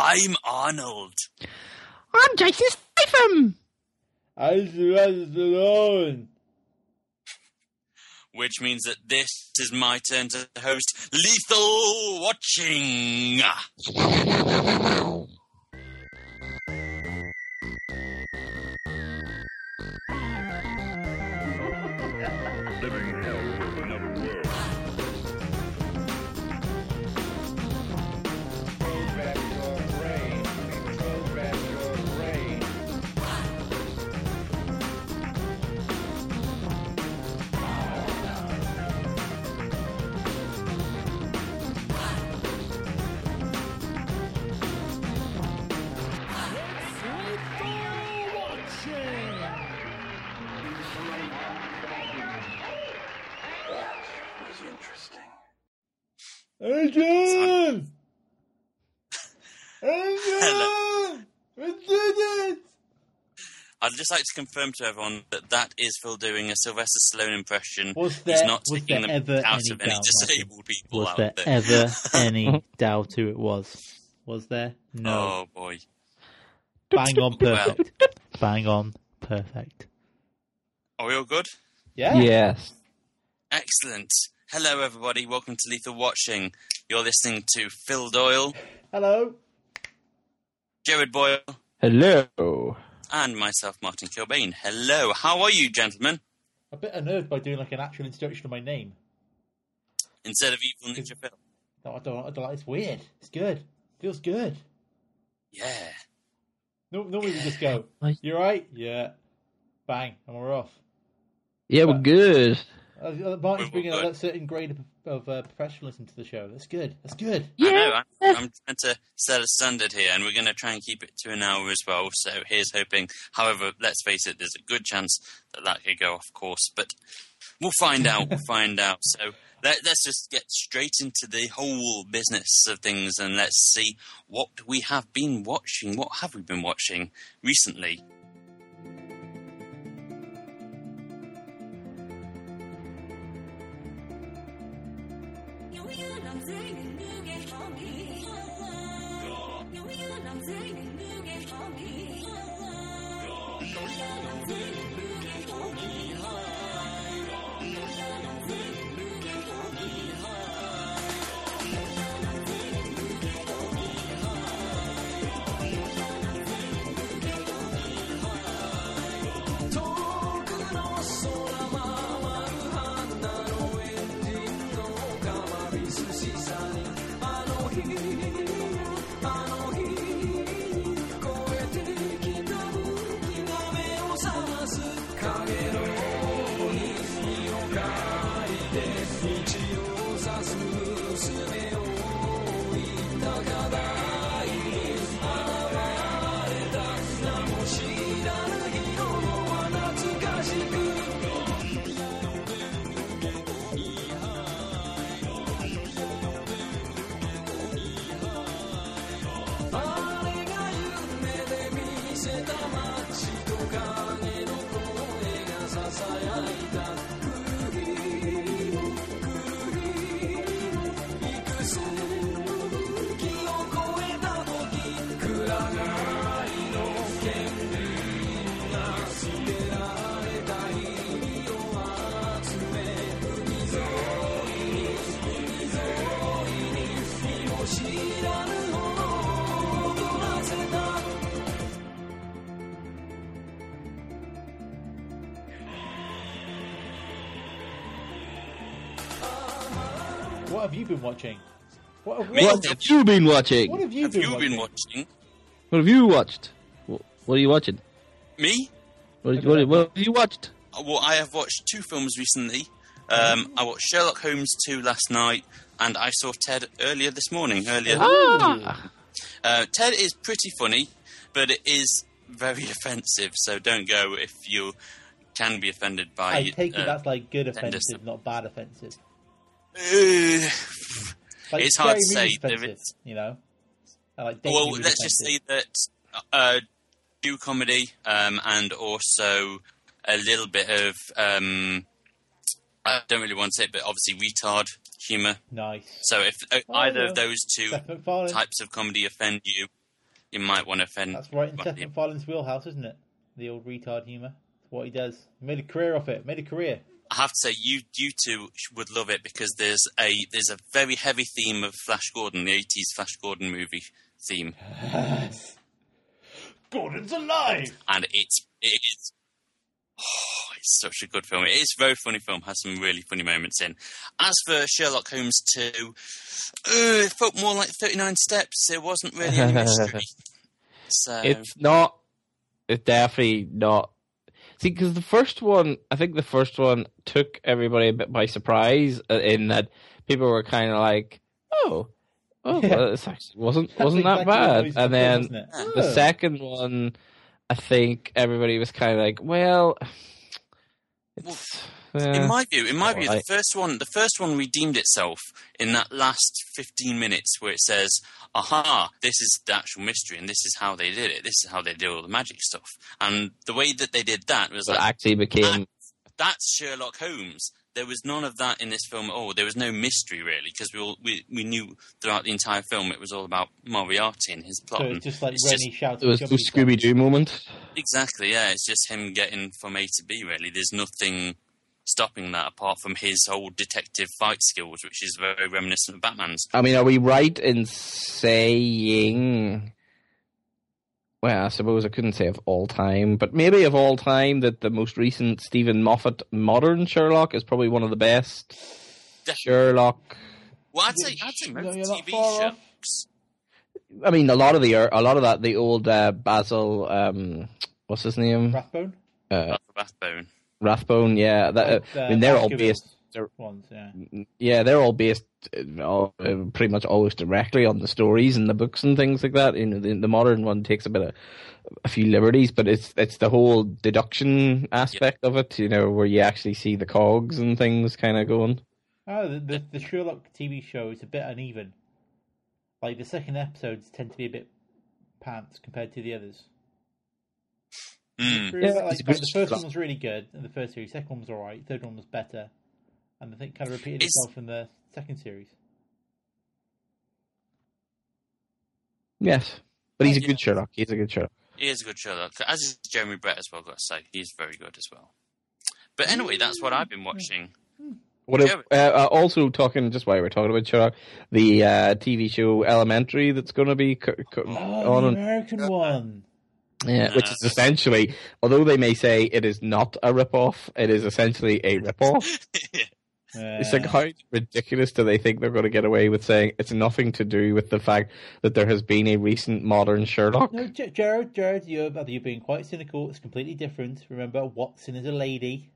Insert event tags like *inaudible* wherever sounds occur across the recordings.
I'm Arnold. I'm Jason Statham. I'm Sylvester Stallone. Which means that this is my turn to host Lethal Watching. Adrian! Adrian! We did it! I'd just like to confirm to everyone that that is Phil doing a Sylvester Stallone impression. Was He's there- not was taking there them ever out any of any doubt, disabled people Was out there there. ever *laughs* any doubt who it was? Was there? No. Oh boy. Bang on perfect. Bang on perfect. Are we all good? Yeah? Yes. Excellent. Hello, everybody. Welcome to Lethal Watching. You're listening to Phil Doyle, Hello? Jared Boyle, Hello. and myself, Martin Kilbane. Hello. How are you, gentlemen? A bit unnerved by doing like an actual introduction of my name. Instead of Evil Ninja Phil. No, I don't, I don't like It's weird. It's good. Feels good. Yeah. No, normally we just go, *laughs* Nice. you right? Yeah. Bang. And we're off. Yeah, we're good. Uh, Martin's We're bringing good. a certain grade of, of uh, professionalism to the show. That's good. That's good. I know. I'm, *laughs* I'm trying to set a standard here, and we're going to try and keep it to an hour as well. So here's hoping. However, let's face it, there's a good chance that that could go off course, but we'll find out. We'll *laughs* find out. So let, let's just get straight into the whole business of things, and let's see what we have been watching. What have we been watching recently? What have you been watching? What have, Me? what, What have you been watching? what have you have been you watching? been watching? What have you watched? What, what are you watching? Me? What, what, what have you watched? Well, I have watched two films recently. Um, I watched Sherlock Holmes 2 last night, and I saw Ted earlier this morning. Earlier, Ah, uh, Ted is pretty funny, but it is very *laughs* offensive. So don't go if you can be offended by. I take it uh, that's like good offensive, not bad offensive. Uh, Like It's hard to say, Movie there offensive, is- You know? Like well, let's just say that uh, do comedy um, and also a little bit of. Um, I don't really want to say it, but obviously retard humor. Nice. So if uh, Oh, either yeah. of those two *laughs* types of comedy offend you, you might want to offend. That's right in Seth. MacFarlane's wheelhouse, isn't it? The old retard humour. It's what he does. He made a career off it. Made a career. I have to say, you you two would love it because there's a there's a very heavy theme of Flash Gordon, the '80s Flash Gordon movie theme, Yes. Gordon's alive. and it's it is. Oh, *sighs* it's such a good film. It is a very funny film. Has some really funny moments in. As for Sherlock Holmes 2, uh, it felt more like 39 Steps. There wasn't really any mystery. *laughs* So It's not. It's definitely not. See, because the first one, I think the first one took everybody a bit by surprise uh, in that people were kind of like, "Oh, oh, Yeah. well, this actually wasn't That's wasn't that exactly what bad." And then wasn't the Oh. second one, I think everybody was kind of like, "Well, it's." in uh, my view, in my view, the alright. first one, the first one redeemed itself in that last fifteen minutes where it says, "Aha, this is the actual mystery, and this is how they did it. This is how they did all the magic stuff." And the way that they did that was but like, actually became "That's Sherlock Holmes." There was none of that in this film at all. There was no mystery really, because we all we, we knew throughout the entire film it was all about Moriarty and his plot. So and it's just like it's Rennie just- shouting. there was no jumping Scooby Doo moment. Exactly, yeah. It's just him getting from A to B, really. There's nothing stopping that apart from his whole detective fight skills, which is very reminiscent of Batman's. I mean, are we right in saying? Well, I suppose I couldn't say of all time, but maybe of all time that the most recent Steven Moffat modern Sherlock is probably one of the best Sherlock. Well, I'd say, I'd say most you're TV. Sherlocks. I mean, a lot of the a lot of that the old uh, Basil, um, what's his name, Rathbone. uh, Rathbone. Rathbone. Yeah, that, uh, I mean they're all based. they're- ones. Yeah. Yeah, they're all based uh, uh, pretty much always directly on the stories and the books and things like that. You know, the, the modern one takes a bit of a few liberties, but it's it's the whole deduction aspect of it. You know, where you actually see the cogs and things kind of going. Oh, the, the the Sherlock TV show is a bit uneven. Like the second episodes tend to be a bit pants compared to the others. Mm. Agree with Like, like, the first Sherlock. one was really good, and the first series. Second one was alright. Third one was better, and I think kind of repeated Is- itself in the second series. Yes, but he's a good Sherlock. He's a good Sherlock. He is a good Sherlock, as is Jeremy Brett as well. Got to say, he's very good as well. But anyway, that's what I've been watching. What if, uh, uh, also talking just while we're talking about Sherlock, the uh, TV show Elementary that's going to be co- co- Oh, on the on- American one. Yeah, which is essentially, although they may say it is not a rip-off, it is essentially a rip-off. *laughs* It's like, how ridiculous do they think they're going to get away with saying it's nothing to do with the fact that there has been a recent modern Sherlock? No, J- Jared, Jared, you're, you're being quite cynical. It's completely different. Remember, Watson is a lady,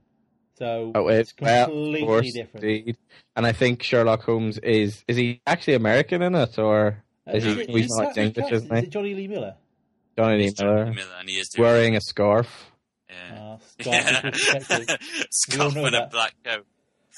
so Oh, it's it, well, completely of course, different. indeed. And I think Sherlock Holmes is, is he actually American in it, or Uh, is he, is it- he's not English, is isn't it? Jonny Lee Miller? Jonny Lee He's Jeremy Miller, Miller, and he is doing wearing a scarf. yeah. Uh, *laughs* Scarf equals detective. scarf know and a black coat.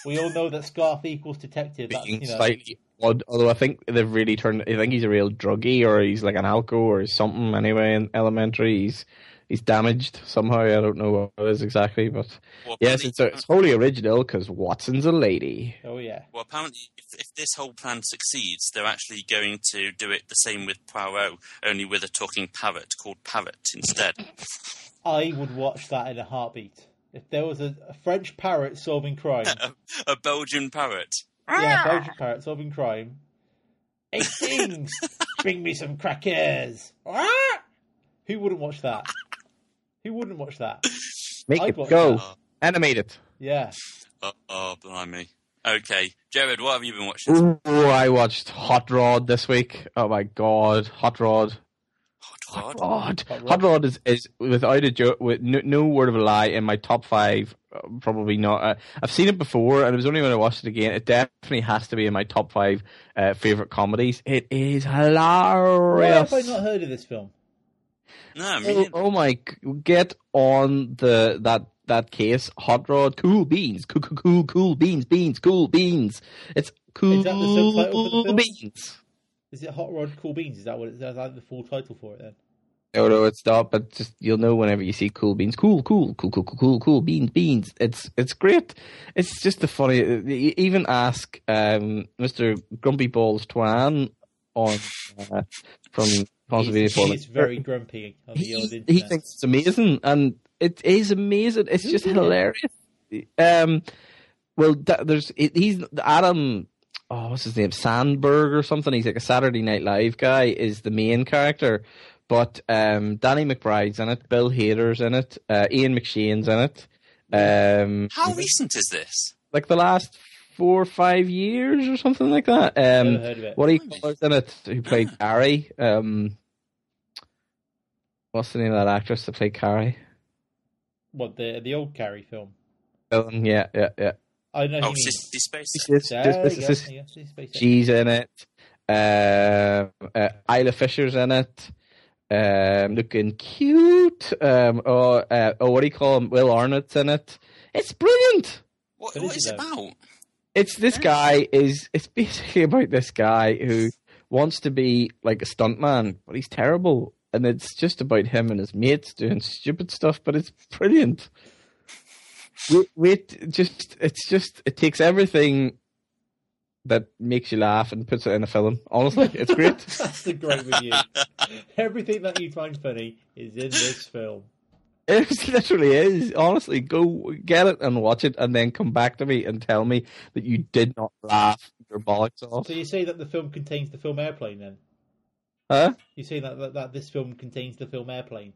We all know that Scarf equals detective. That's, being you know, slightly odd. Although I think they've really turned. I think he's a real druggie, or he's like an alco, or something. Anyway, in elementary, he's he's damaged somehow. I don't know what it is exactly, but Well, yes, apparently- it's it's wholly original because Watson's a lady. Oh yeah. Well, apparently, if, if this whole plan succeeds, they're actually going to do it the same with Poirot, only with a talking parrot called Parrot instead. *laughs* I would watch that in a heartbeat. If there was a, a French parrot solving crime, *laughs* a, a Belgian parrot. yeah, Belgian parrot solving crime. Eight things. *laughs* Bring me some crackers. Who wouldn't watch that? Who wouldn't watch that? *laughs* Make I'd it go, that. animate it. Yeah. Oh, oh, blimey. Okay, Jared, what have you been watching? Ooh, I watched Hot Rod this week. Oh my god, Hot Rod. Hot Rod. Rod. Hot Rod. Hot Rod is, is without a joke, with no, no word of a lie, in my top five. uh, Probably not. Uh, I've seen it before, and it was only when I watched it again. It definitely has to be in my top five uh, favorite comedies. It is hilarious. Why have I not heard of this film? No, I Oh, mean, oh my! g- Get on the that that case. Hot Rod, cool beans, cool cool cool, cool beans, beans, cool beans. It's cool Is that the subtitle for the film? beans. Is it Hot Rod Cool Beans? Is that what it, is that the full title for it then? No, no, it's not. But just you'll know whenever you see cool beans. Cool, cool, cool, cool, cool, cool, cool beans, beans. It's it's great. It's just the funny. you Even ask um, Mr. Grumpy Balls Twan on uh, from Quantumania He's, Falling. he's very grumpy on the old he, internet. he thinks it's amazing, and it is amazing. It's just Yeah. hilarious. Um, well, there's he's Adam. Oh, what's his name? Sandberg or something. He's like a Saturday Night Live guy. Is the main character, but um, Danny McBride's in it. Bill Hader's in it. Uh, Ian McShane's in it. Um, How recent is this? like the last four or five years or something like that. Um, heard of it. what do you call in it? Who played *laughs* Carrie? Um, what's the name of that actress that played Carrie? What the the old Carrie film? Ellen, yeah, yeah, yeah. I know. Oh, you mean. Sissy Space. This- There this- you this- go, this- yeah, Sissy Spacek. she's in it. Um, uh, Isla Fisher's in it. Um, looking cute. Um, oh, uh, oh, what do you call him? Will Arnett's in it. It's brilliant. What, What what is is it it about? It's this guy is. It's basically about this guy who wants to be like a stuntman, but he's terrible, and it's just about him and his mates doing stupid stuff. But it's brilliant. Wait, wait, just it's just it takes everything that makes you laugh and puts it in a film. Honestly, it's great. *laughs* That's a great review. Everything that you find funny is in this film. *laughs* It literally is. Honestly, go get it and watch it, and then come back to me and tell me that you did not laugh your bollocks off. So you say that the film contains the film Airplane, then? Huh? You say that that, that this film contains the film Airplane?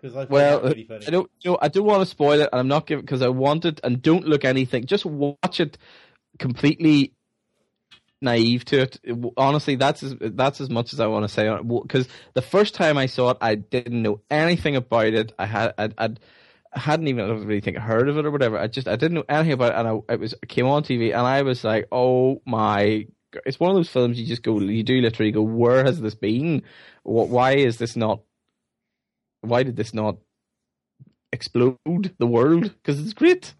Because I Well, really. Uh, I don't. You know, I don't want to spoil it, and I'm not giving because I want it. And don't look anything. Just watch it completely naive to it. It- Honestly, that's as that's as much as I want to say on it. Because the first time I saw it, I didn't know anything about it. I had I'd, I'd I hadn't even I don't really think heard of it or whatever. I just I didn't know anything about it, and I it was it came on TV, and I was like, oh my. It's one of those films you just go, you do literally go, where has this been? What? Why is this not? Why did this not explode the world? Because it's great.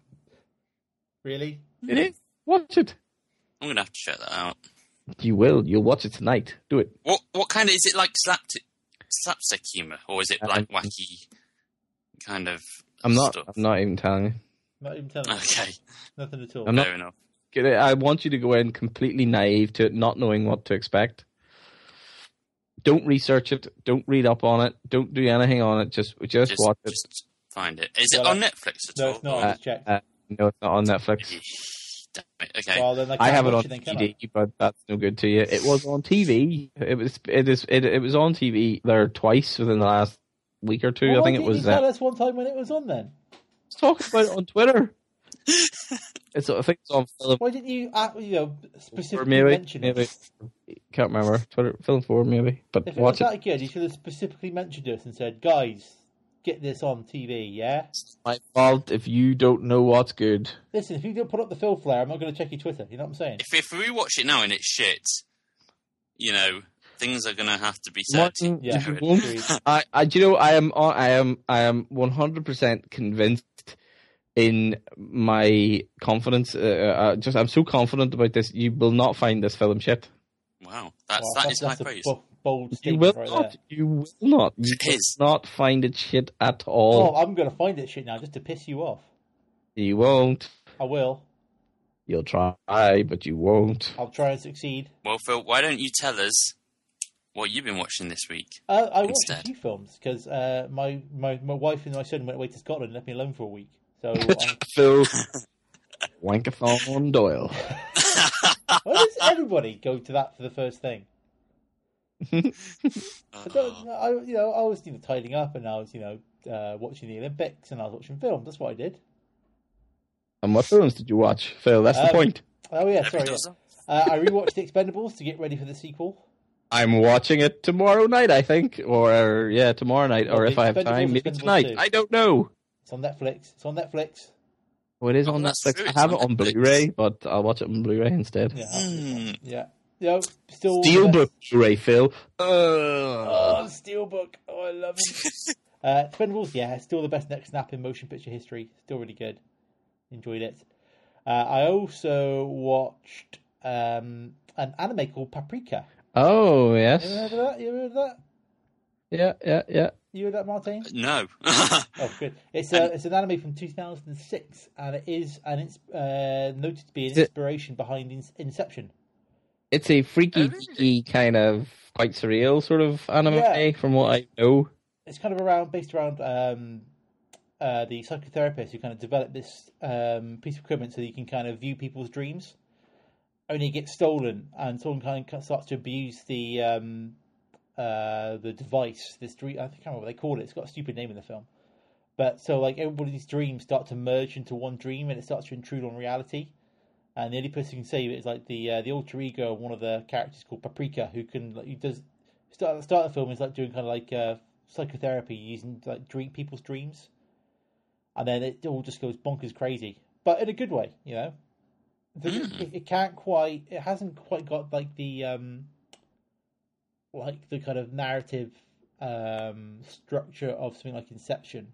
Really? It is. Watch it. I'm gonna have to check that out. You will. You'll watch it tonight. Do it. What what kind of is it like slapstick slapstick humor or is it like Um, wacky kind of I'm not. stuff? I'm not even telling you. Not even telling me. Okay, Nothing at all. I'm not- fair enough. Get it? I want you to go in completely naive to it, not knowing what to expect. Don't research it. Don't read up on it. Don't do anything on it. Just, just, Just, watch it. just find it. Is it on Netflix at no, all? it's not. I Uh, just checked. uh, No, it's not on Netflix. Damn it. Okay. well, then I, I have it watch on DVD, but that's no good to you. It was on TV. It was. It is. It, it was on TV there twice within the last week or two. Well, I think it was. You tell Uh, us one time when it was on. Then talking about it on Twitter. *laughs* it's. I think it's on film. why didn't you, uh, you know, specifically maybe, mention maybe it? can't remember. Twitter, film four, maybe. But If it was watch it. that good, you should have specifically mentioned us and said, "Guys, get this on TV." Yeah. My fault if you don't know what's good. Listen, if you don't put up the Phil flare, I'm not going to check your Twitter. You know what I'm saying? if if we watch it now and it's shit, you know things are gonna have to be said. Martin, Yeah, you. *laughs* I, I, do you know, I am, on- I am, I am one hundred percent convinced in my confidence. Uh, uh, just, I'm so confident about this. You will not find this film shit. Wow, that's Well, that that's, is high praise. bo- bold You will right not. there. You will not. You It will is. not find it shit at all. Oh, all. I'm going to find it shit now just to piss you off. You won't. I will. You'll try, but you won't. I'll try and succeed. Well, Phil, why don't you tell us what you've been watching this week? Uh, I watched a few films because uh, my, my my wife and my son went away to Scotland and left me alone for a week. So I, *laughs* Phil Wankathon Doyle. *laughs* why does everybody go to that for the first thing? I don't, Oh, I, you know, I was you know tidying up and I was you know uh, watching the Olympics and I was watching films. That's what I did. And what films did you watch, Phil? That's the Um, point. Oh yeah, sorry. yeah. Uh, I rewatched The Expendables to get ready for the sequel. I'm watching it tomorrow night, I think, or yeah, tomorrow night, or if I have Expendables, time, maybe Expendables tonight. 2. I don't know. It's on Netflix. It's on Netflix. Oh, it is Oh, on that's Netflix. true, I it's have on it on Netflix. Blu-ray, but I'll watch it on Blu-ray instead. Yeah, Hmm. yeah. You know, still Steelbook Blu-ray, Phil. Oh, Uh, Steelbook. Oh, I love him. *laughs* uh, Expendables, yeah, still the best neck snap in motion picture history. Still really good. Enjoyed it. Uh, I also watched um, an anime called Paprika. oh You yes, ever heard of that? You ever heard of that? yeah, yeah, yeah. You heard that, Martin? No. *laughs* Oh, good. It's a, it's an anime from 2006, and it is and it's uh, noted to be an Is it- inspiration behind Inception. It's a freaky, geeky kind of quite surreal sort of anime, Yeah. from what I know. it's kind of around based around um, uh, the psychotherapist who kind of developed this um, piece of equipment so that you can kind of view people's dreams. Only it gets stolen, and someone kind of starts to abuse the um, uh, the device. This dream, I can't remember what they call it. It's got a stupid name in the film. But so like everybody's dreams start to merge into one dream, and it starts to intrude on reality. And the only person who can save it is like the uh, the alter ego of one of the characters called Paprika, who can like, does start start the film is like doing kind of like uh, psychotherapy using like dream people's dreams, and then it all just goes bonkers crazy, but in a good way, you know. It, it can't quite, it hasn't quite got like the um, like the kind of narrative um structure of something like Inception,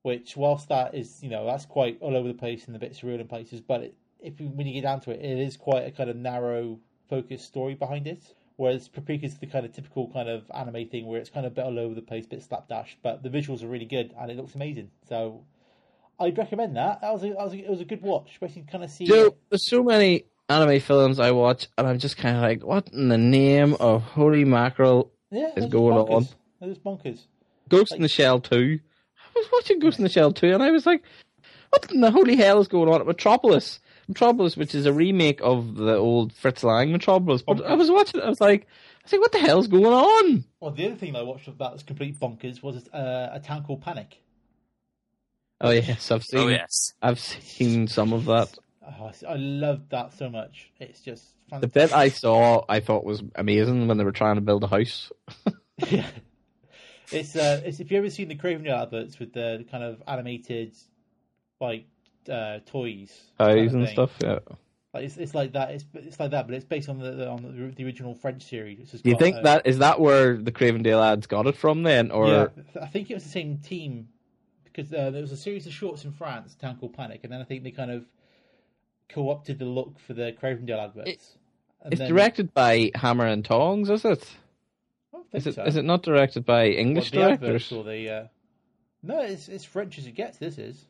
which whilst that is you know that's quite all over the place and a bit surreal in places, but it, if you, when you get down to it, it is quite a kind of narrow focused story behind it. Whereas Paprika is the kind of typical kind of anime thing where it's kind of a bit all over the place, bit slapdash, but the visuals are really good and it looks amazing. So I'd recommend that. That was a, that was a, it was a good watch. Basically, kind of see. So there's so many anime films I watch, and I'm just kind of like, what in the name of holy mackerel yeah, is going bonkers. on? They're bonkers. Ghost in the Shell 2. I was watching Ghost in the Shell 2 and I was like, what in the holy hell is going on at Metropolis? Metropolis, which is a remake of the old Fritz Lang Metropolis. But I was watching it, I was like, I was like, what the hell's going on? Well, the other thing I watched that was complete bonkers was uh, a town called Panic. Oh yes, I've seen. Oh yes. I've seen some of that. Oh, I- I loved that so much. It's just The bit I saw, I thought was amazing when they were trying to build a house. *laughs* yeah. *laughs* It's uh, it's if you ever seen the Craven adverts with the, the kind of animated, like uh, toys, kind House of and thing. stuff. Yeah. Like it's it's like that. It's it's like that, but it's based on the, the on the, the original French series. Which Do you think uh, that is that where the Cravendale ads got it from then, or yeah, I think it was the same team because uh, there was a series of shorts in France, a town called Panic, and then I think they kind of co-opted the look for the Cravendale adverts. It- And it's then- directed by Hammer and Tongs? Is it? I don't Is think it? so. Is it not directed by What, English the directors? or the? Uh... No, it's it's French as it gets. This is.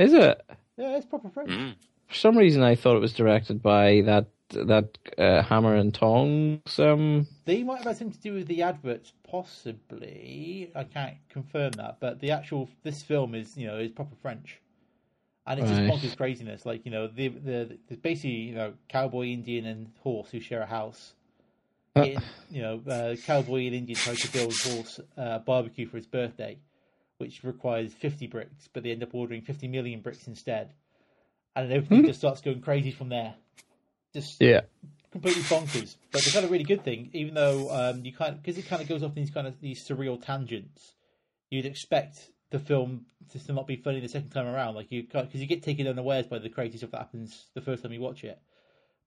Is it? Yeah, it's proper French. Mm. For some reason, I thought it was directed by that that uh, Hammer and Tongs. Um, They might have had something to do with the adverts, possibly. I can't confirm that, but the actual this film is you know is proper French, and it's Right. just bonkers craziness. Like you know the the, the basically you know cowboy, Indian, and horse who share a house. Uh. In, you know, uh, cowboy and Indian try to build horse uh, barbecue for his birthday, which requires fifty bricks, but they end up ordering fifty million bricks instead, and then everything just starts going crazy from there. Just yeah. completely bonkers. But the kind of really good thing, even though um, you kind because it kind of goes off these kind of these surreal tangents, you'd expect the film to not be funny the second time around. Like you because you get taken unawares by the crazy stuff that happens the first time you watch it.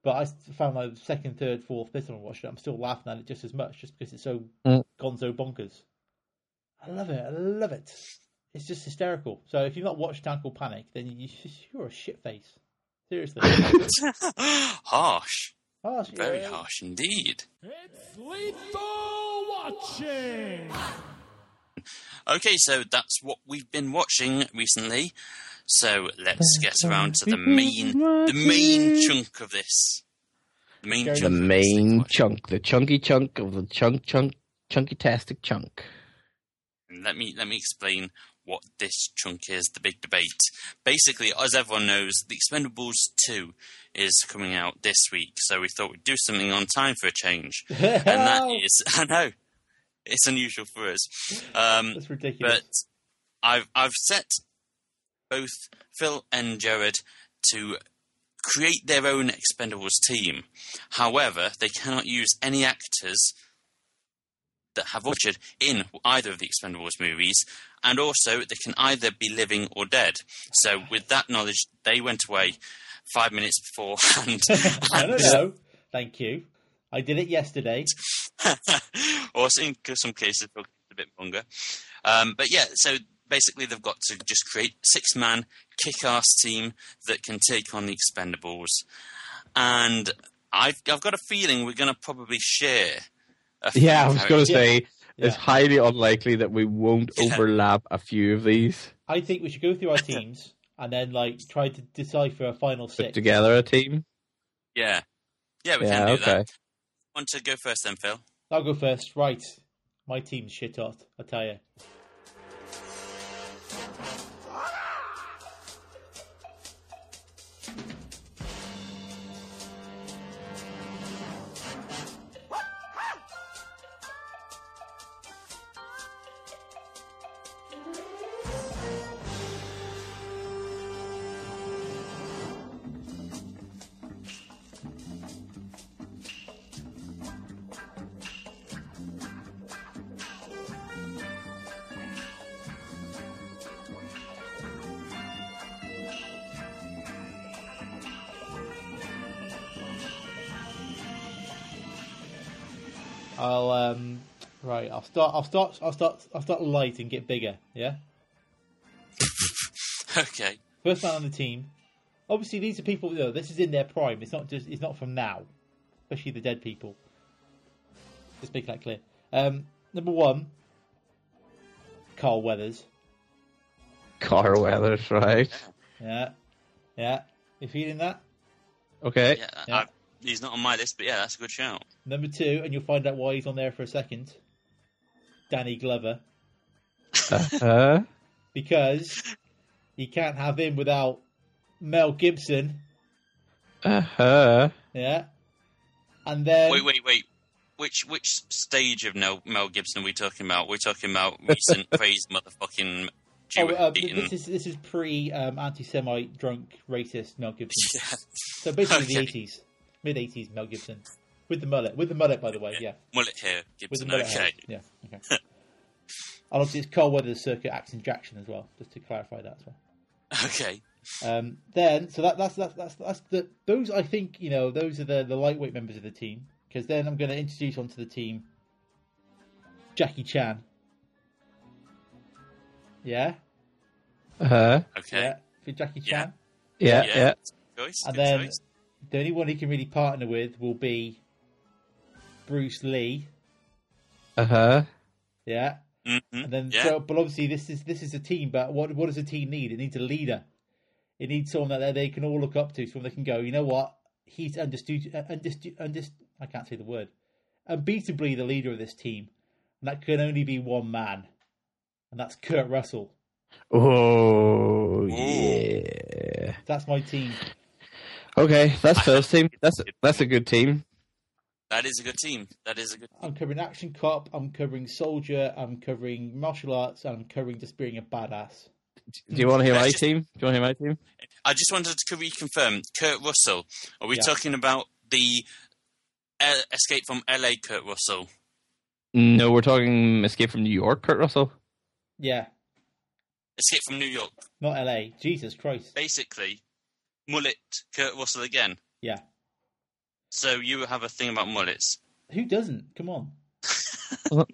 But I found my second, third, fourth, fifth time I watched it, I'm still laughing at it just as much, just because it's so Mm. gonzo bonkers. I love it. I love it. It's just hysterical. So if you've not watched Town Called Panic, then you, *laughs* you're a shit face. Seriously. *laughs* harsh. Harsh. Very yeah. harsh indeed. It's lethal watching. Okay, so that's what we've been watching recently. So let's get around to the main, the main chunk of this. The main The chunk. The main chunk, the chunky chunk of the chunk chunk chunky tastic chunk. Let me let me explain what this chunk is. The big debate. Basically, as everyone knows, The Expendables Two is coming out this week. So we thought we'd do something on time for a change, *laughs* and that is *laughs* I know it's unusual for us. Um, That's ridiculous. but I've I've set both Phil and Jared to create their own Expendables team. However, they cannot use any actors that have featured in either of the Expendables movies, and also they can either be living or dead. So, with that knowledge, they went away five minutes beforehand. *laughs* *laughs* I don't know. Thank you. I did it yesterday. *laughs* or in some cases a bit longer. Um, but yeah, so basically they've got to just create six man kick ass team that can take on the Expendables. And I've I've got a feeling we're going to probably share. A few Yeah, I was going to characters. say it's Yeah. highly unlikely that we won't overlap a few of these. I think we should go through our teams and then like try to decipher a final Put together a team. Yeah. Yeah, we Yeah, can do okay. that. Want to go first then, Phil? I'll go first. Right, my team's shit hot. I tell you. I'll start. I'll start. I'll start. I'll start light and get bigger. Yeah. *laughs* Okay. First man on the team. Obviously, these are people. You know, this is in their prime. It's not just. It's not from now, especially the dead people. Let's make that clear. Um, number one, Carl Weathers. Carl weathers, right? Yeah, yeah. You feeling that? Okay. Yeah, Yeah. I, he's not on my list, but yeah, that's a good shout. Number two, and you'll find out why he's on there for a second. Danny Glover, Uh, huh. *laughs* because you can't have him without Mel Gibson. uh-huh. Yeah. And then Wait, wait, wait. Which which stage of Mel, Mel Gibson are we talking about? We're talking about recent *laughs* crazy motherfucking Oh, uh, this is this is pre um, anti-Semite drunk racist Mel Gibson. *laughs* Yeah. So basically the eighties, mid eighties Mel Gibson with the mullet, with the mullet by the way, yeah, Mullet hair, with the mullet. Okay. hair. Yeah, okay. *laughs* and obviously it's Carl Weathers circuit Action Jackson as well, just to clarify that as well. Okay. Um, then, so that, that's that's that's that's the those I think you know those are the the lightweight members of the team because then I'm going to introduce onto the team Jackie Chan. Yeah, Uh-huh. Okay. yeah, for Jackie Yeah. Chan. Yeah, Yeah. yeah. Choice. And good then choice. the only one he can really partner with will be Bruce Lee. Uh-huh. Yeah, Mhm. and then yeah. so, but obviously this is this is a team. But what what does a team need? It needs a leader. It needs someone that they can all look up to, someone they can go. You know what? He's understood. Understood. Underst- I can't say the word. Unbeatably the leader of this team, and that can only be one man, and that's Kurt Russell. Oh, yeah. That's my team. Okay, that's first team. That's that's a good team. That is a good team. That is a good. I'm covering action cop. I'm covering soldier. I'm covering martial arts. And I'm covering just being a badass. Do you want to hear my just- team? Do you want to hear my team? I just wanted to reconfirm. Kurt Russell. Are we Yeah. talking about the uh, Escape from L.A. Kurt Russell? No, we're talking Escape from New York, Kurt Russell. Yeah, Escape from New York. not L.A. Jesus Christ. Basically, mullet Kurt Russell again. Yeah. So you have a thing about mullets. Who doesn't? Come on. *laughs*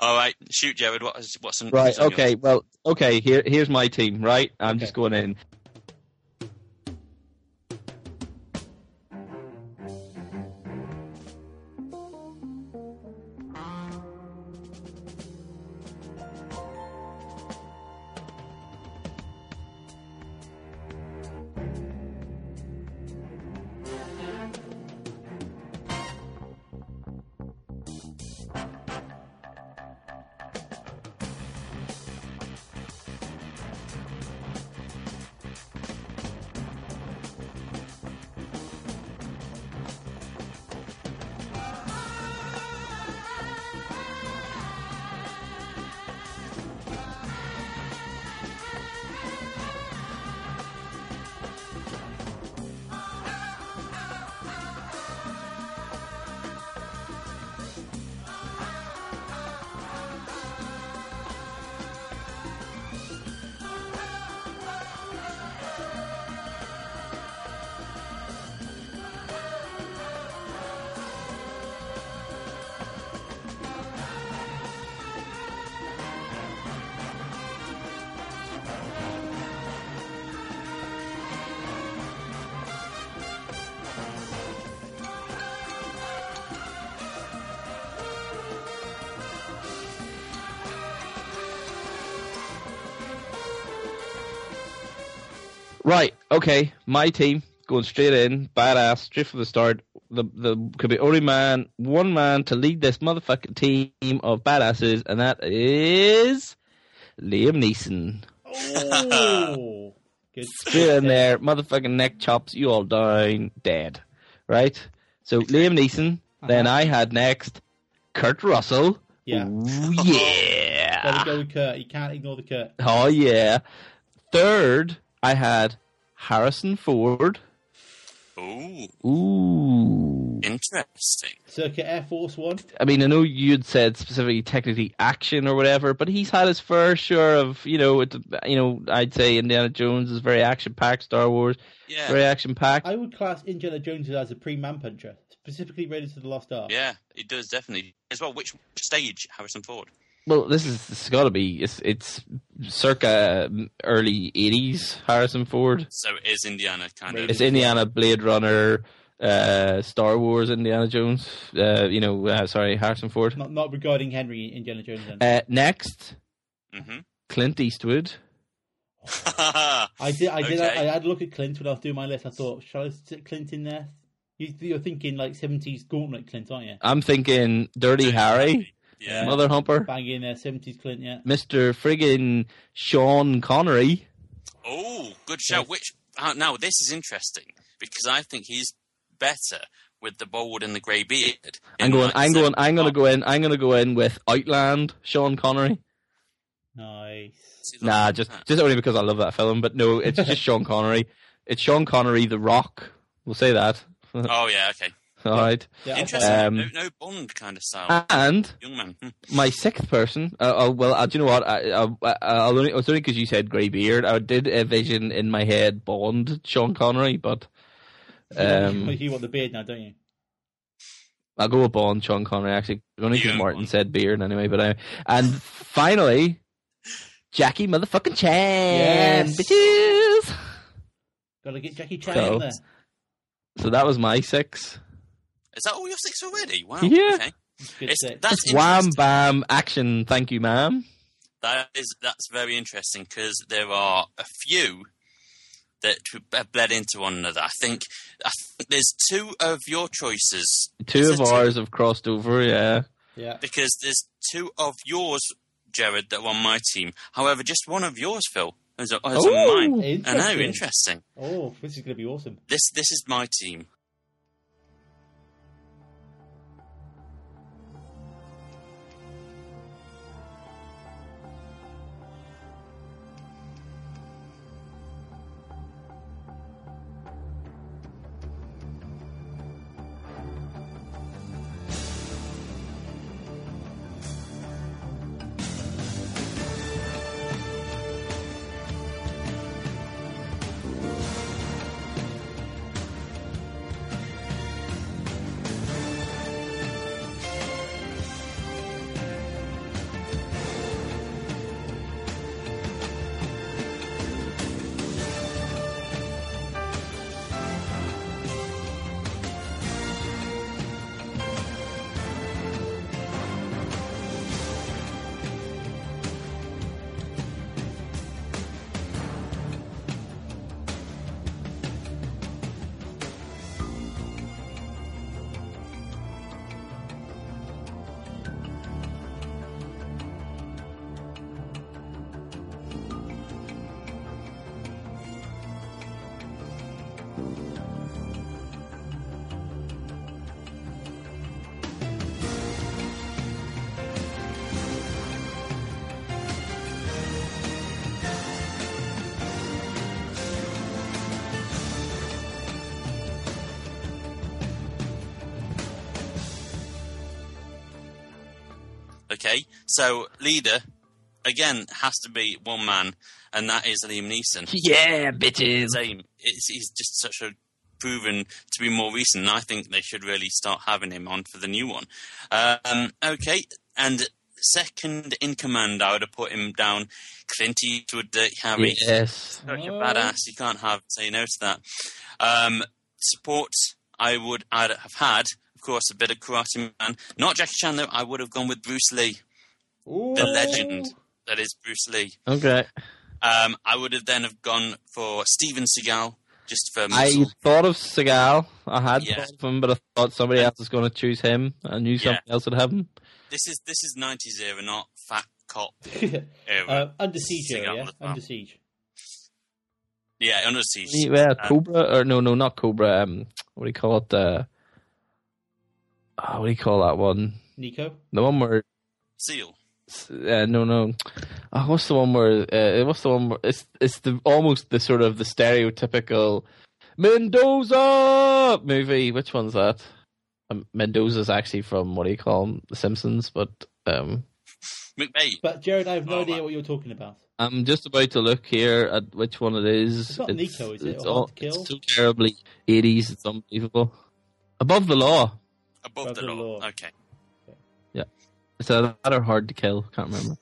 All right, shoot, Jared. What is what's on, Right. what's Okay. yours? Well. Okay. Here. Here's my team. Right. I'm Okay. just going in. Okay. My team. going straight in, badass, straight from the start. The the could be only man, one man to lead this motherfucking team of badasses, and that is Liam Neeson. Oh, *laughs* good. Straight in there, motherfucking neck chops you all down, dead. Right? So Liam Neeson. Uh-huh. Then I had next Kurt Russell. Yeah. Ooh, *laughs* Gotta yeah. go with Kurt. You can't ignore the Kurt. Oh yeah. Third, I had Harrison Ford. Ooh, Ooh. interesting. Circuit Air Force One. I mean, I know you'd said specifically technically action or whatever, but he's had his fair share of, you know, it, you know, I'd say Indiana Jones is very action packed, Star Wars Yeah, very action packed. I would class Indiana Jones as a pre-man puncher, specifically Raiders of the Lost Ark. yeah, it does definitely as well. Which stage Harrison Ford? Well, this is this has got to be it's it's circa early eighties Harrison Ford. So it is Indiana kind of. It's Indiana, Blade Runner, uh, Star Wars, Indiana Jones. Uh, you know, uh, sorry, Harrison Ford. Not not regarding Henry Indiana Jones. Then. Uh, next, hmm Clint Eastwood. *laughs* I did. I did. Okay. I, had a look at Clint when I was doing my list. I thought, shall I stick Clint in there? You, you're thinking like seventies gauntlet Clint, aren't you? I'm thinking Dirty Harry, Yeah. Mother Humper, Bang in there, seventies Clint. Yeah. Mister friggin' Sean Connery. Oh, good show. Yes. Which uh, now this is interesting because I think he's better with the bald and the grey beard. I'm going. I'm going. I'm going to go in. I'm going to go in with Outland. Sean Connery. Nice. See, Nah, just that. just only because I love that film. But no, it's just *laughs* Sean Connery. It's Sean Connery, The Rock. We'll say that. Oh yeah, okay. All right. Yeah. Interesting. Um, no, no Bond kind of style. And Young man. Hmm. my sixth person. Uh, uh, well, uh, do you know what? I, I, I, I'll only, it's only because you said grey beard. I did envision in my head Bond, Sean Connery, but um, *laughs* you want the beard now, don't you? I'll go with Bond, Sean Connery. Actually, only because Yeah, Martin Bond. said beard anyway. But I, and finally, Jackie motherfucking Chan, Yes. bitches. Gotta get Jackie Chan So- in there. So that was my six. Is that all your six already? Wow. Yeah. Okay. Good It's, that's wham bam action. Thank you, ma'am. That is that's very interesting because there are a few that have bled into one another. I think I think there's two of your choices Two Is of it two? ours have crossed over. Yeah. Yeah. because there's two of yours, Jared, that were on my team. However, just one of yours, Phil, is, is Oh, on mine. I know, interesting. Oh, this is gonna be awesome. This this is my team. So leader again has to be one man, and that is Liam Neeson. Yeah, bitches. Same. It's, he's just such a proven to be more recent. And I think they should really start having him on for the new one. Um, okay, and second in command, I would have put him down. Clint Eastwood, Dirty Harry. Yes. Such a badass. You can't have say no to that. Um, support, I would I'd have had, of course, a bit of Karate Man. Not Jackie Chan though. I would have gone with Bruce Lee, Ooh. the legend that is Bruce Lee. Okay. Um, I would have then have gone for Steven Seagal. just for I thought of Seagal. I had Yeah. thought of him, but I thought somebody else was going to choose him. I knew somebody else would happen. This is this is '90s era, not fat cop *laughs* uh, under siege, Seagal yeah, under siege. yeah, under siege. Yeah, Uh, Cobra or no, no, not Cobra. Um, what do you call it? Uh, oh, what do you call that one? Nico. The one where Seal. Uh, no, no. Oh, what's the one where? Uh, what's the one? Where, it's it's the almost the sort of the stereotypical Mendoza movie. Which one's that? Um, Mendoza's actually from what do you call him? The Simpsons, but um, McBain. But Jared, I have no Oh, idea what you're talking about. I'm just about to look here at which one it is. It's not Nico, is it? It's, Or all, to Kill? it's so terribly 80s. It's unbelievable. Above the law. Above, Above the, the law. law. Okay. It's either that or hard to kill. Can't remember.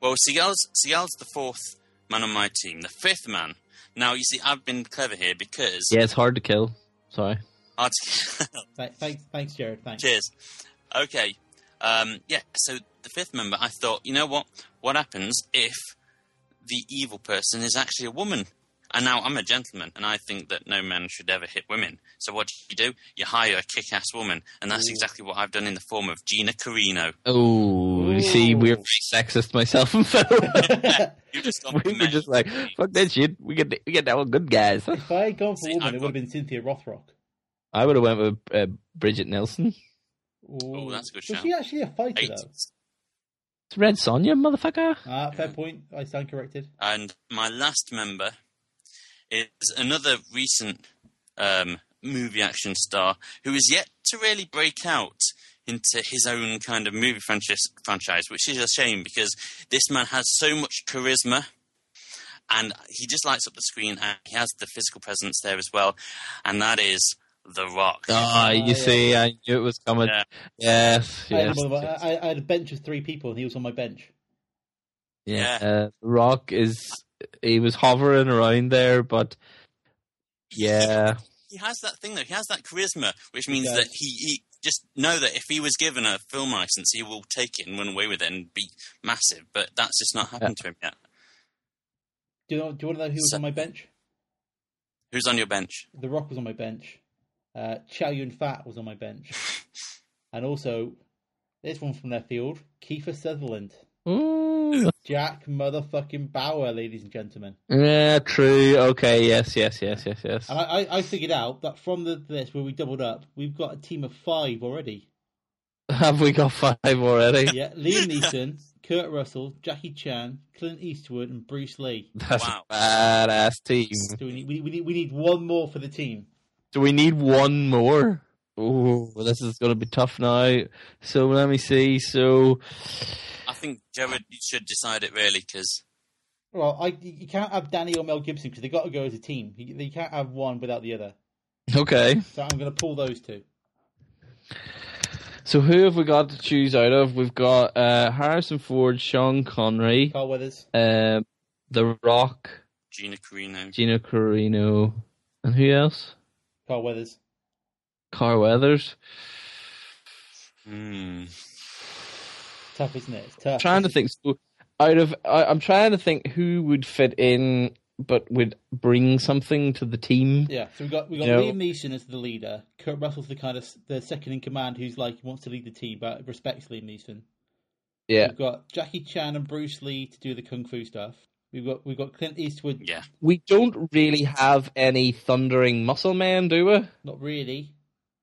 Well, Seagal's, Seagal's the fourth man on my team. The fifth man. Now, you see, I've been clever here because. Yeah, it's hard to kill. Sorry. Hard *laughs* Th- Thanks, thanks, Jared. Thanks. Cheers. Okay. Um, yeah, so the fifth member, I thought, you know what? What happens if the evil person is actually a woman? And now I'm a gentleman, and I think that no man should ever hit women. So what do you do? You hire a kick-ass woman, and that's Ooh. exactly what I've done in the form of Gina Carano. Oh, you see, we're very sexist, myself and *laughs* Phil. You just got we were just like, fuck that shit. We get we get that one good guys. if I had gone for See, woman, I've it would have been Cynthia Rothrock. I would have went with uh, Brigitte Nielsen. Ooh. that's a good Was shout. she actually a fighter, Eight. though? It's Red Sonja, motherfucker. Ah, fair point. I stand corrected. And my last member is another recent um, movie action star who is yet to really break out into his own kind of movie franchise, franchise, which is a shame because this man has so much charisma and he just lights up the screen and he has the physical presence there as well, and that is The Rock. Ah, you yeah. see, I knew it was coming. Yeah. Yes, I, had yes. one of I, I had a bench of three people, and he was on my bench. Yeah, Yeah. uh, Rock is he was hovering around there, but yeah, He has that thing though. He has that charisma, which means does. that he, he just know that if he was given a film license, he will take it and run away with it and be massive. But that's just not happened to him yet. Do you, know, do you want to know who was So- on my bench? Who's on your bench? The Rock was on my bench. Uh, Chow Yun Fat was on my bench. *laughs* And also, this one from their field, Kiefer Sutherland. Ooh, Jack motherfucking Bauer, ladies and gentlemen. yeah, true. Okay, yes, yes, yes, yes, yes. And I, I, I figured out that from the this where we doubled up, we've got a team of five already. *laughs* Have we got five already? Yeah, Liam Neeson, Kurt Russell, Jackie Chan, Clint Eastwood, and Bruce Lee. That's Wow. a badass team. So we need, we, we need we need one more for the team. Do we need one more? Oh, this is going to be tough now. So let me see. So I think Jared, should decide it really because Well, I you can't have Danny or Mel Gibson because they got to go as a team. You, you can't have one without the other. okay. So I'm going to pull those two. So who have we got to choose out of? We've got uh, Harrison Ford, Sean Connery, Carl Weathers. um, The Rock, Gina Carano. Gina Carano, and who else? Carl Weathers. Car Weathers. Hmm. Tough, isn't it? It's tough. trying to think. So out of, I, I'm trying to think who would fit in, but would bring something to the team. Yeah, so we got we got You know- Liam Neeson as the leader. Kurt Russell's the kind of the second in command who's like wants to lead the team but respects Liam Neeson. Yeah, We've got Jackie Chan and Bruce Lee to do the kung fu stuff. We've got we've got Clint Eastwood. Yeah. we don't really have any thundering muscle man, do we? Not really.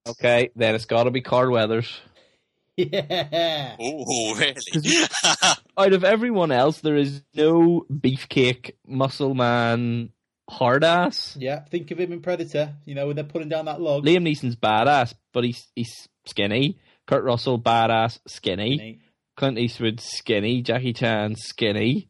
Okay, then it's got to be Carl Weathers. *laughs* Yeah. Oh, really? Out of everyone else, there is no beefcake muscle man hard ass. Yeah, think of him in Predator. You know when they're pulling down that log. Liam Neeson's badass, but he's he's skinny. Kurt Russell badass, skinny. Nate. Clint Eastwood skinny. Jackie Chan skinny.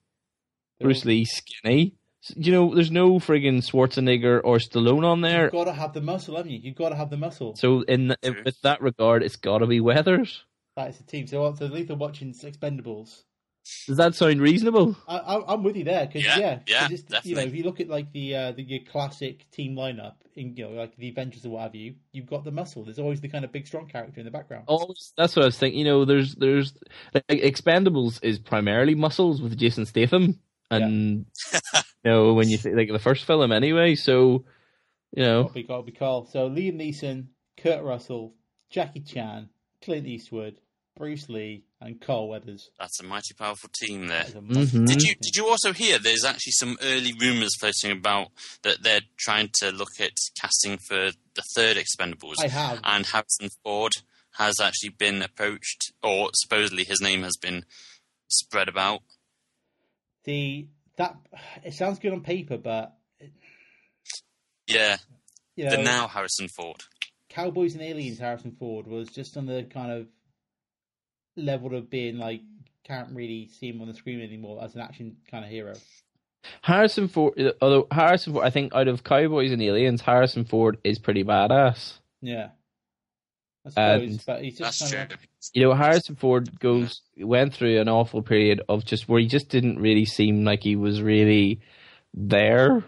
They're Bruce all- Lee skinny. You know, there's no friggin' Schwarzenegger or Stallone on there. You've got to have the muscle, haven't you? You've got to have the muscle. So in the, True. with that regard, it's got to be Weathers. That's the team. So, so at least I'm watching Expendables. Does that sound reasonable? I, I, I'm with you there because Yeah, yeah, 'cause yeah, it's- You know, if you look at like the uh, the your classic team lineup in you know like the Avengers or what have you, you've got the muscle. There's always the kind of big strong character in the background. Oh, that's what I was thinking. You know, there's there's like Expendables is primarily muscles with Jason Statham, and you know when you think like the first film anyway. So You know, Gotta be, gotta be Carl. So Liam Neeson, Kurt Russell, Jackie Chan, Clint Eastwood, Bruce Lee, and Carl Weathers. That's a mighty powerful team there. That is a Mhm. Did you did you also hear? There's actually some early rumours floating about that they're trying to look at casting for the third Expendables, I have. and Harrison Ford has actually been approached, or supposedly his name has been spread about. The that it sounds good on paper, but Yeah, you know, the now Harrison Ford. Cowboys and Aliens, Harrison Ford was just on the kind of level of being like can't really see him on the screen anymore as an action kind of hero. Harrison Ford. Although Harrison Ford, I think out of Cowboys and Aliens, Harrison Ford is pretty badass. Yeah, suppose, And- he's just That's kind true. of You know, Harrison Ford goes went through an awful period of just where he just didn't really seem like he was really there.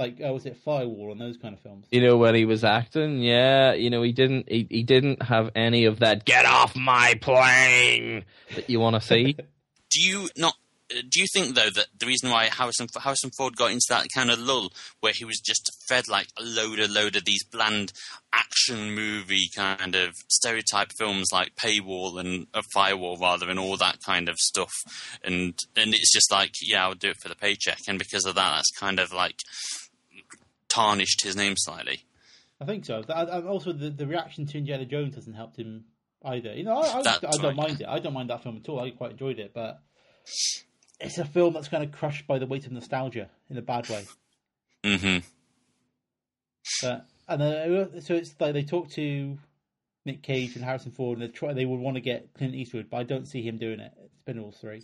Like oh, was it Firewall and those kind of films? You know, when he was acting, yeah, you know, he didn't he, he didn't have any of that get off my plane that you want to see. *laughs* Do you not? uh, Do you think though that the reason why Harrison Harrison Ford got into that kind of lull, where he was just fed like a load, a load of these bland action movie kind of stereotype films like Paywall and a Firewall, rather, and all that kind of stuff, and and it's just like, yeah, I'll do it for the paycheck, and because of that, that's kind of like tarnished his name slightly. I think so. And also, the, the reaction to Indiana Jones hasn't helped him either. You know, I, I, I don't right. mind it. I don't mind that film at all. I quite enjoyed it, but it's a film that's kind of crushed by the weight of nostalgia in a bad way. Mm-hmm. But and uh, so it's like they talk to Nick Cage and Harrison Ford, and they try they would want to get Clint Eastwood, but I don't see him doing it. It's been all three.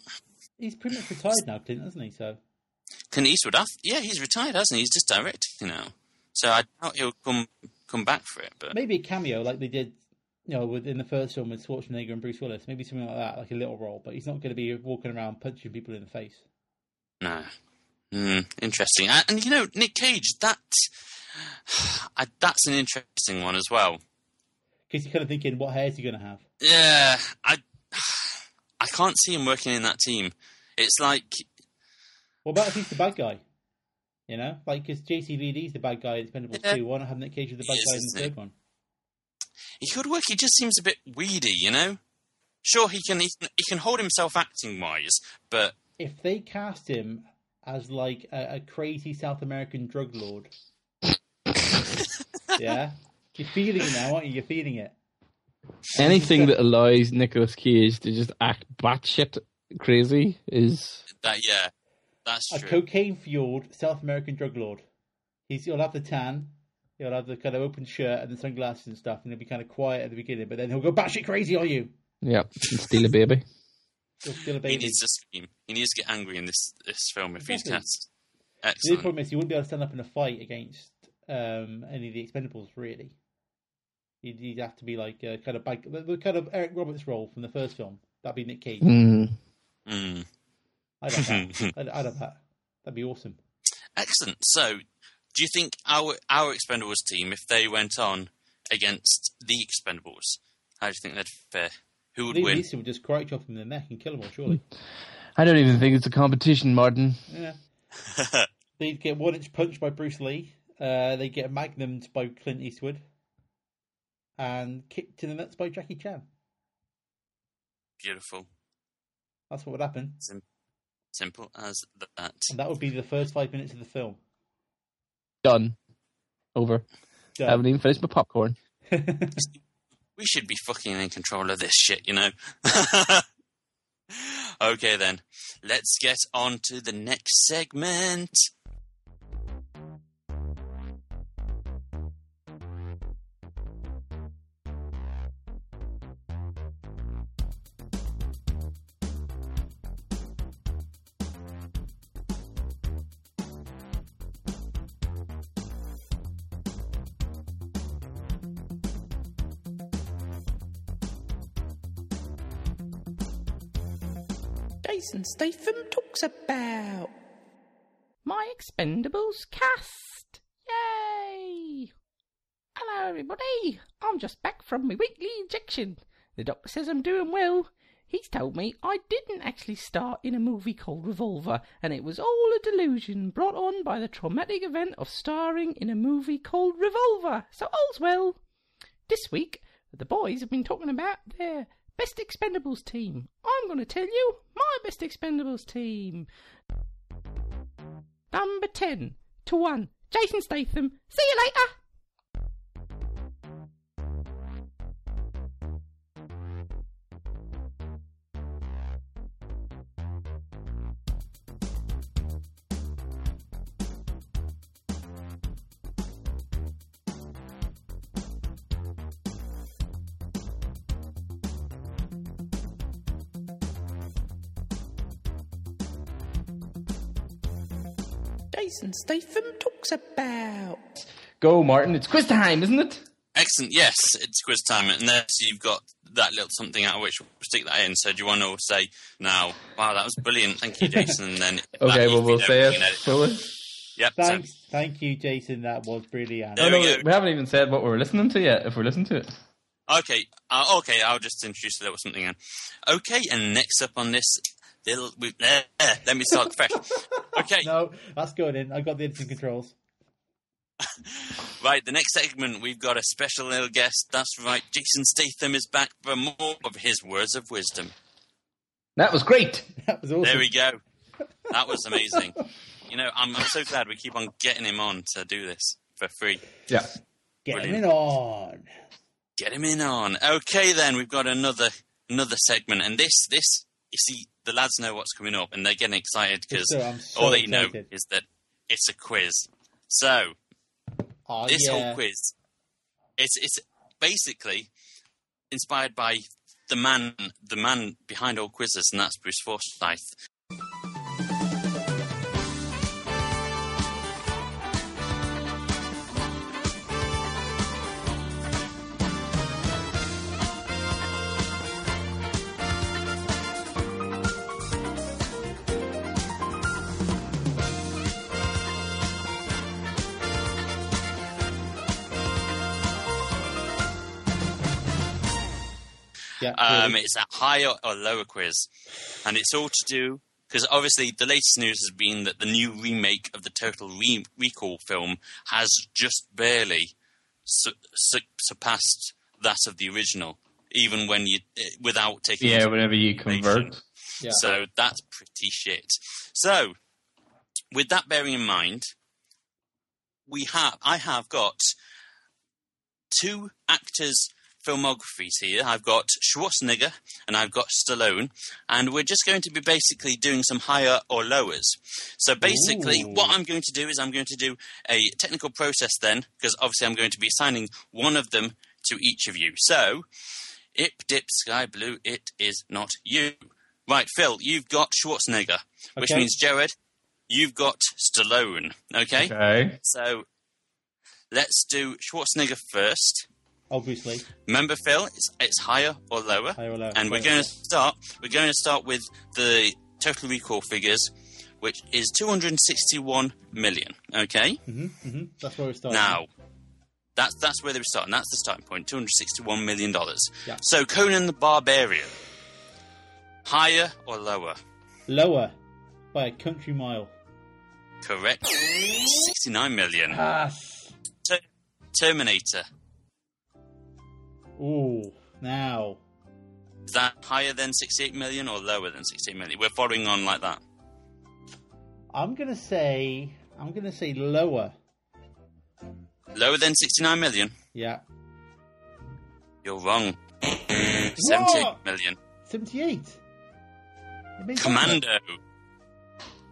He's pretty much retired now, Clint, hasn't he? So Clint Eastwood, th- yeah, he's retired, hasn't he? He's just directing now, so I doubt he'll come come back for it. But maybe a cameo like they did, you know, within the first film with Schwarzenegger and Bruce Willis. Maybe something like that, like a little role. But he's not going to be walking around punching people in the face. No. Hmm, interesting. And, and you know, Nick Cage, that *sighs* I, that's an interesting one as well. Because you're kind of thinking, what hair is he going to have? Yeah, I *sighs* I can't see him working in that team. It's like What about if he's the bad guy? You know, like because JCVD's the bad guy in Expendables Yeah. 2. Why not have Nick Cage as the bad He guy in the isn't he? third one? he could work. He just seems a bit weedy, you know. Sure, he can he, can- he can hold himself acting wise, but If they cast him as like a, a crazy South American drug lord, *laughs* yeah, you're feeling it now, aren't you? You're feeling it. Anything that allows Nicolas Cage to just act batshit crazy is that yeah, that's A true. cocaine fueled South American drug lord. He's he'll have the tan, he'll have the kind of open shirt and the sunglasses and stuff, and he'll be kind of quiet at the beginning, but then he'll go batshit crazy on you. yeah, and steal a baby. He'll steal a he needs to scream. He needs to get angry in this this film if he's Exactly. cast. The only problem is he wouldn't be able to stand up in a fight against um, any of the Expendables, really. He'd, he'd have to be like uh, kind of bad, the, the kind of Eric Roberts role from the first film. That'd be Nick Cage. Mm. Mm. I'd have that. I'd, I'd have that. That'd be awesome. Excellent. So, do you think our our Expendables team, if they went on against the Expendables, how do you think they'd fare? Who would Liam win? Neeson would just karate chop him in the neck and kill him all, surely. *laughs* I don't even think it's a competition, Martin. Yeah. *laughs* They'd get one inch punched by Bruce Lee. Uh, they get magnumed by Clint Eastwood, and kicked in the nuts by Jackie Chan. Beautiful. That's what would happen, Simple as that. and that would be the first five minutes of the film. Done. Over. I haven't even finished my popcorn. *laughs* We should be fucking in control of this shit, you know? *laughs* okay, then. Let's get on to the next segment. Statham talks about. My Expendables cast! Yay! Hello, everybody. I'm just back from my weekly injection. The doctor says I'm doing well. he's told me I didn't actually start in a movie called Revolver, and it was all a delusion brought on by the traumatic event of starring in a movie called Revolver. So all's well. This week, the boys have been talking about their best Expendables team. I'm going to tell you my best Expendables team. Number 10 to 1. Jason Statham. See you later. Jason Statham talks about. Go, Martin. It's quiz time, isn't it? Excellent. Yes, it's quiz time, and there so you've got that little something out of which we'll stick that in. So do you want to say now? Wow, that was brilliant. Thank you, Jason. And then *laughs* Okay, that, well, if we'll you say it you can edit fully. Yep. so- Thanks, thank you, Jason. That was brilliant. There No, we no, go. we haven't even said what we're listening to yet, if we're listening to it. Okay, uh, okay, I'll just introduce a little something in. Okay, and next up on this, little, we, uh, uh, let me start fresh. *laughs* Okay, No, that's good. In I got the editing controls. *laughs* right, the next segment, we've got a special little guest. That's right, Jason Statham is back for more of his words of wisdom. That was great. *laughs* That was awesome. There we go. That was amazing. You know, I'm, I'm so glad we keep on getting him on to do this for free. Yeah. Get him in on. Get him in on. Okay, then we've got another another segment, and this this you see the lads know what's coming up, and they're getting excited because So so all they know is that it's a quiz. So Oh, this yeah. whole quiz, it's it's basically inspired by the man the man behind all quizzes, and that's Bruce Forsyth. Yeah, Um, really. it's a higher or lower quiz, and it's all to do because obviously the latest news has been that the new remake of the Total Re- Recall film has just barely su- su- surpassed that of the original, even when you eh, without taking Yeah, whenever you convert. Yeah. So that's pretty shit. So, with that bearing in mind, we have I have got two actors' filmographies here. I've got Schwarzenegger and I've got Stallone, and we're just going to be basically doing some higher or lowers. So basically, Ooh. what I'm going to do is I'm going to do a technical process then, because obviously I'm going to be assigning one of them to each of you. So, Ip Dip Sky Blue, it is not you. Right, Phil, you've got Schwarzenegger, which means Jared, you've got Stallone. Okay? Okay. So let's do Schwarzenegger first. Obviously. Remember, Phil, it's, it's higher or lower. Higher or lower. And we're going to start. We're going to start with the total recall figures, which is 261 million. Okay. hmm hmm That's where we start. Now, that's that's where they start, and that's the starting point. 261 million dollars. Yeah. So Conan the Barbarian, higher or lower? Lower by a country mile. Correct. 69 million. Ah. Ter- Terminator. Ooh. Now. Is that higher than 68 million or lower than 68 million? We're following on like that. I'm gonna say. I'm gonna say lower. Lower than 69 million? Yeah. You're wrong. *laughs* 78 million. Seventy-eight. It makes sense. Commando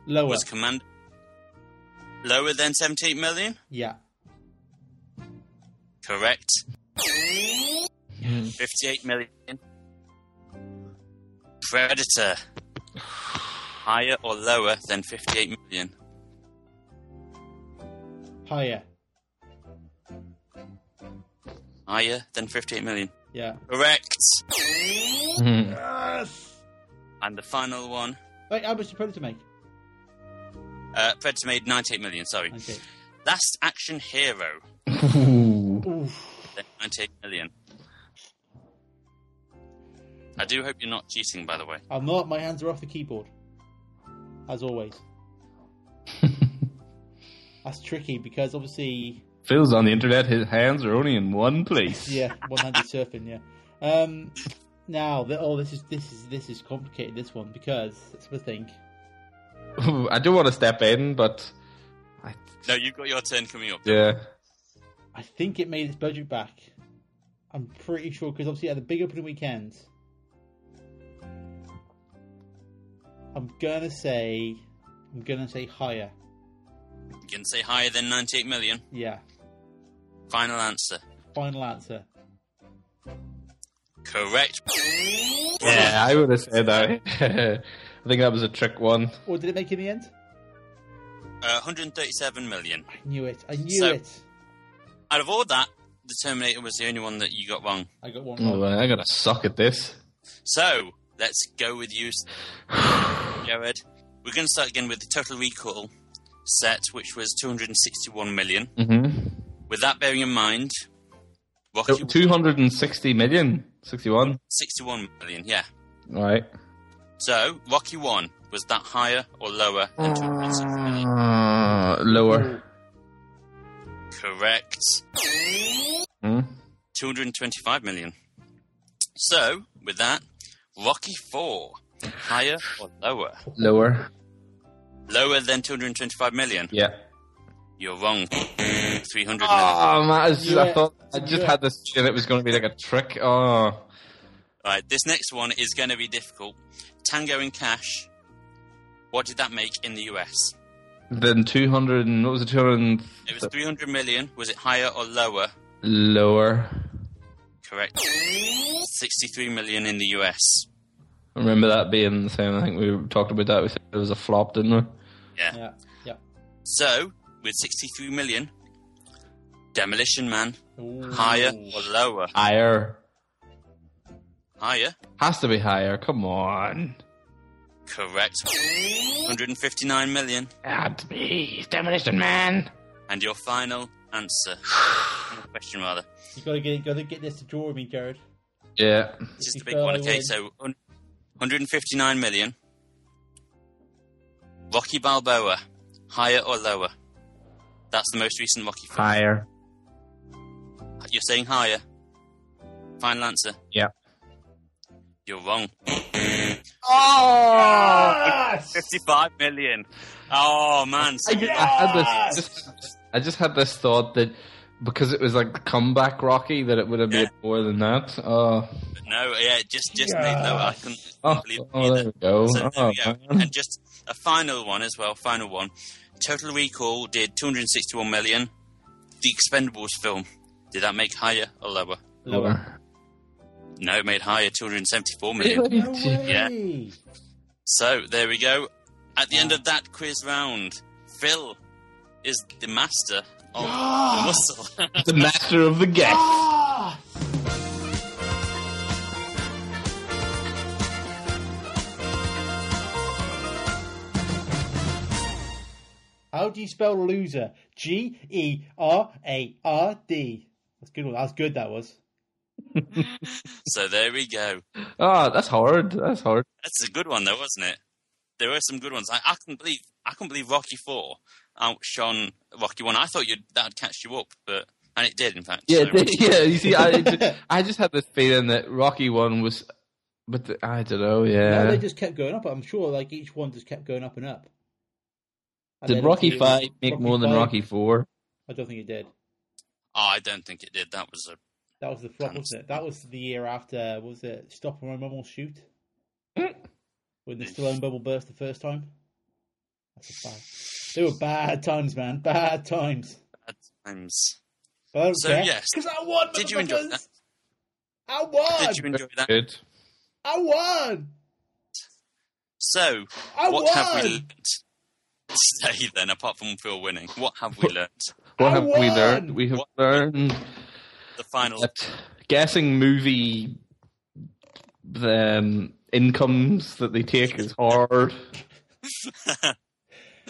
Lower. was command lower than 78 million? Yeah. Correct. 58 million. Predator. Higher or lower than 58 million? Higher. Higher than 58 million. Yeah. Correct. Mhm. Yes. And the final one. Wait, how much did Predator make? Uh, Predator made 98 million, sorry. Okay. Last Action Hero. *laughs* Ooh. 98 million. I do hope you're not cheating, by the way. I'm not. My hands are off the keyboard, as always. *laughs* That's tricky because obviously, Phil's on the internet. His hands are only in one place. *laughs* yeah, one-handed surfing. Yeah. Um, now, the, oh, this is this is this is complicated. This one because let's have a think. *laughs* I do want to step in, but I, No, you've got your turn coming up. yeah, I think it made its budget back. I'm pretty sure because obviously at the big opening weekends. I'm gonna say, I'm gonna say higher. You can say higher than 98 million. Yeah. Final answer. Final answer. Correct. yeah, I would have said that. *laughs* I think that was a trick one. Or did it make it in the end? Uh, 137 million. I knew it. I knew So- it. Out of all that, the Terminator was the only one that you got wrong. I got one wrong. I gotta suck at this. So let's go with you, *sighs* *sighs* *sighs* Jared. We're going to start again with the Total Recall set, which was 261 million. Mm-hmm. With that bearing in mind, Rocky Two hundred and sixty million, sixty-one. 61 million. Yeah. Right. So Rocky One was that higher or lower than 260 million? Uh, lower. Correct. Hmm? 225 million. So with that, Rocky Four higher or lower? Lower. Lower than 225 million. Yeah. You're wrong. 300 ah, million. Oh man, it's just, I thought I just had this feeling it was going to be like a trick. Oh, Right, this next one is going to be difficult. Tango and Cash. What did that make in the US? then two hundred and what was it? Two hundred It was 300 million. Was it higher or lower? lower. Correct. 63 million in the US. I remember that being the same. I think we talked about that. We said it was a flop, didn't we? Yeah. Yeah. Yeah. So, with 63 million, Demolition Man, Ooh. higher or lower? Higher. Higher. Has to be higher. Come on. Correct. 159 million. Had to be Demolition Man. And your final answer. *sighs* Question, rather. You gotta get gotta get this to draw me, Jared. Yeah. Just a you big one, I okay? win. So, un- 159 million. Rocky Balboa, higher or lower? That's the most recent Rocky film. Higher. You're saying higher. Final answer. Yeah. You're wrong. Oh! 55 million. Oh man. So I, just, I had this. Just, I just had this thought that because it was like the comeback Rocky, that it would have been Yeah. more than that. Oh, no, yeah, just just made lower. I couldn't oh, believe it oh either. there we go. So there Oh, we go. Oh, and just a final one as well. Final one. Total Recall did 261 million. The Expendables film did that make higher or lower? Lower. No, it made higher, 274 million. No. Yeah. So there we go. At the end of that quiz round, Phil is the master of the *gasps* muscle. the master of the guess. Ah! How do you spell loser? G E R A R D. That's good. That's good. That was. *laughs* so there we go. Oh, that's hard. That's hard. That's a good one, though, wasn't it? There were some good ones. I, I couldn't believe I couldn't believe Rocky Four outshone Rocky One. I thought you'd that'd catch you up, but and it did, in fact. Yeah, so- *laughs* yeah. You see, I *laughs* just, I just had this feeling that Rocky one was, but the, I don't know. No, Yeah. they just kept going up. I'm sure, like each one just kept going up and up. And Did Rocky obviously it was Five make more than five. Rocky Four? I don't think it did. Oh, I don't think it did. That was a That was the flop, wasn't it? That was the year after. Was it Stop or My Mum Will Shoot? *clears throat* when the Stallone bubble burst the first time. That's a bad. They were bad times, man. Bad times. bad times. But I don't So, care. yes. because I won. Did you enjoy that? I won. Did you enjoy that? Good. I won. So, I what won. have we learnt today then, apart from Phil winning? What have we learned? What I have we learned? We have What- learned The final. that guessing movie um, incomes that they take is hard. *laughs*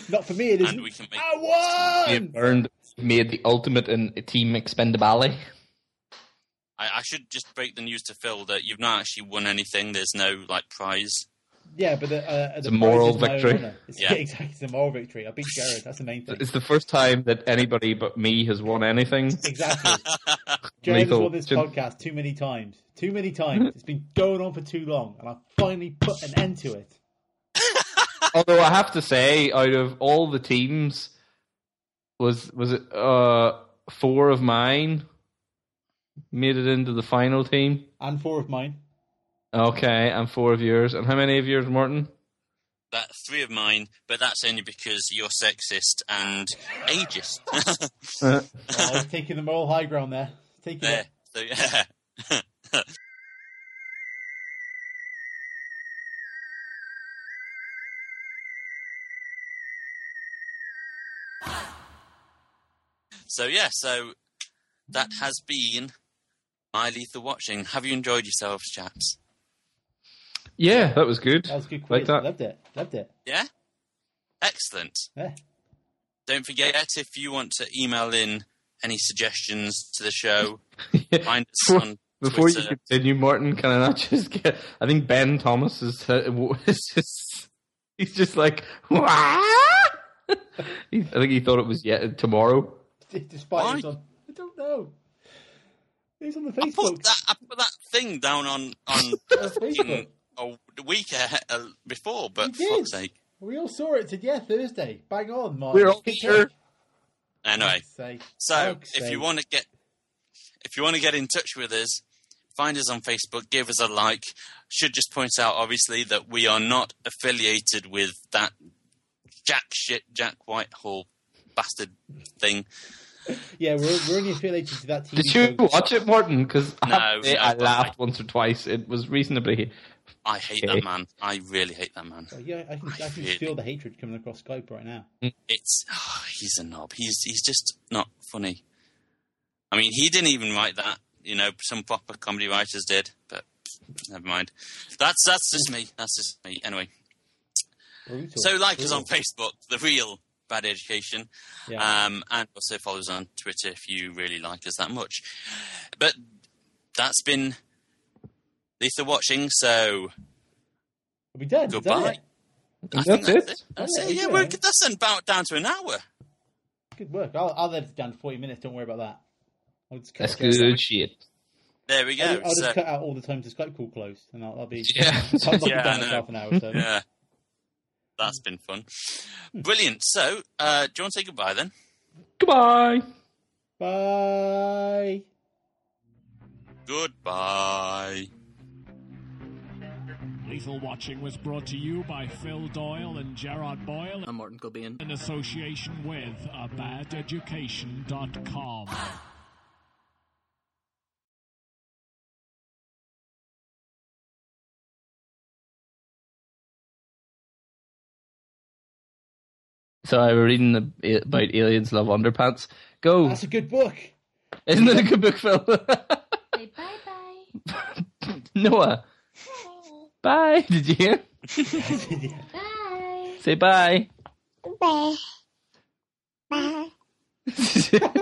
Not for me. It isn't. And we can make I We won. have learned made the ultimate in Team Expendabali. I, I should just break the news to Phil that you've not actually won anything. There's no like prize. Yeah, but the, uh, the a moral own victory. It's, Yeah. *laughs* exactly. It's a moral victory. I beat Jared. That's the main thing. It's the first time that anybody but me has won anything. *laughs* Exactly. *laughs* Jared has won this podcast too many times. Too many times. It's been going on for too long, and I finally put an end to it. Although I have to say, out of all the teams, was was it uh, four of mine made it into the final team? And four of mine. Okay, and four of yours. And how many of yours, Morton? That's three of mine, but that's only because you're sexist and ageist. *laughs* He's taking the moral high ground there. Taking there. it. So yeah. *laughs* so yeah, so that has been my lethal watching. Have you enjoyed yourselves, chaps? Yeah, that was good. That was a good Like that. Loved it. Loved it. Yeah? Excellent. Yeah. Don't forget if you want to email in any suggestions to the show, *laughs* find us Before- on Before you continue, Martin, can I not *laughs* just get? I think Ben Thomas is, uh, *laughs* is just he's just like, "Wah!" I think he thought it was yet tomorrow. Despite Why? on, I don't know. He's on the I Facebook. put that I put that thing down on on On Facebook. A week ahe- uh, before, but for fuck's sake. We all saw it. today, yeah, Thursday. Bang on, Martin. We're all here. *laughs* Anyway, sake. so if you want to get if you want to get in touch with us, find us on Facebook, give us a like. Should just point out, obviously, that we are not affiliated with that jack shit Jack Whitehall bastard thing. Yeah, we're, we're only affiliated to that TV Did you show. watch it, Morton? Because No, *laughs* I, no, I laughed I- once or twice. It was reasonably. I hate Okay. that man. I really hate that man. Oh, yeah, I can, I can Really? feel the hatred coming across Skype right now. It's oh, he's a knob. He's he's just not funny. I mean, he didn't even write that. You know, some proper comedy writers did, but never mind. That's that's just me. That's just me. Anyway, Brutal. so like us on Facebook, the real Bad Education, Yeah. um, and also follow us on Twitter if you really like us that much. But that's been Lethal Watching. So Are we done? Is that goodbye. it? I That's think it? That's, that's Oh, it. yeah, Yeah, yeah. we're that's about down to an hour. Good work. I'll, I'll let it down to 40 minutes. Don't worry about that. I'll just cut That's good shit. There we go. I'll, I'll So- just cut out all the times the Skype call closed, and I'll, I'll be. *laughs* Yeah. *laughs* I'll Yeah, it down I half an hour. So. Yeah. That's been fun. Brilliant. So, uh, do you want to say goodbye then? Goodbye. Bye. Goodbye. Lethal Watching was brought to you by Phil Doyle and Gerard Boyle I'm Martin Kilbean. in association with abadeducation.com. *laughs* So I was reading eh, about aliens love underpants. Go. That's a good book. Isn't it a good book, Phil? Say bye bye. *laughs* Noah. Bye. Did you hear? Bye. Say bye. Bye. Bye. *laughs*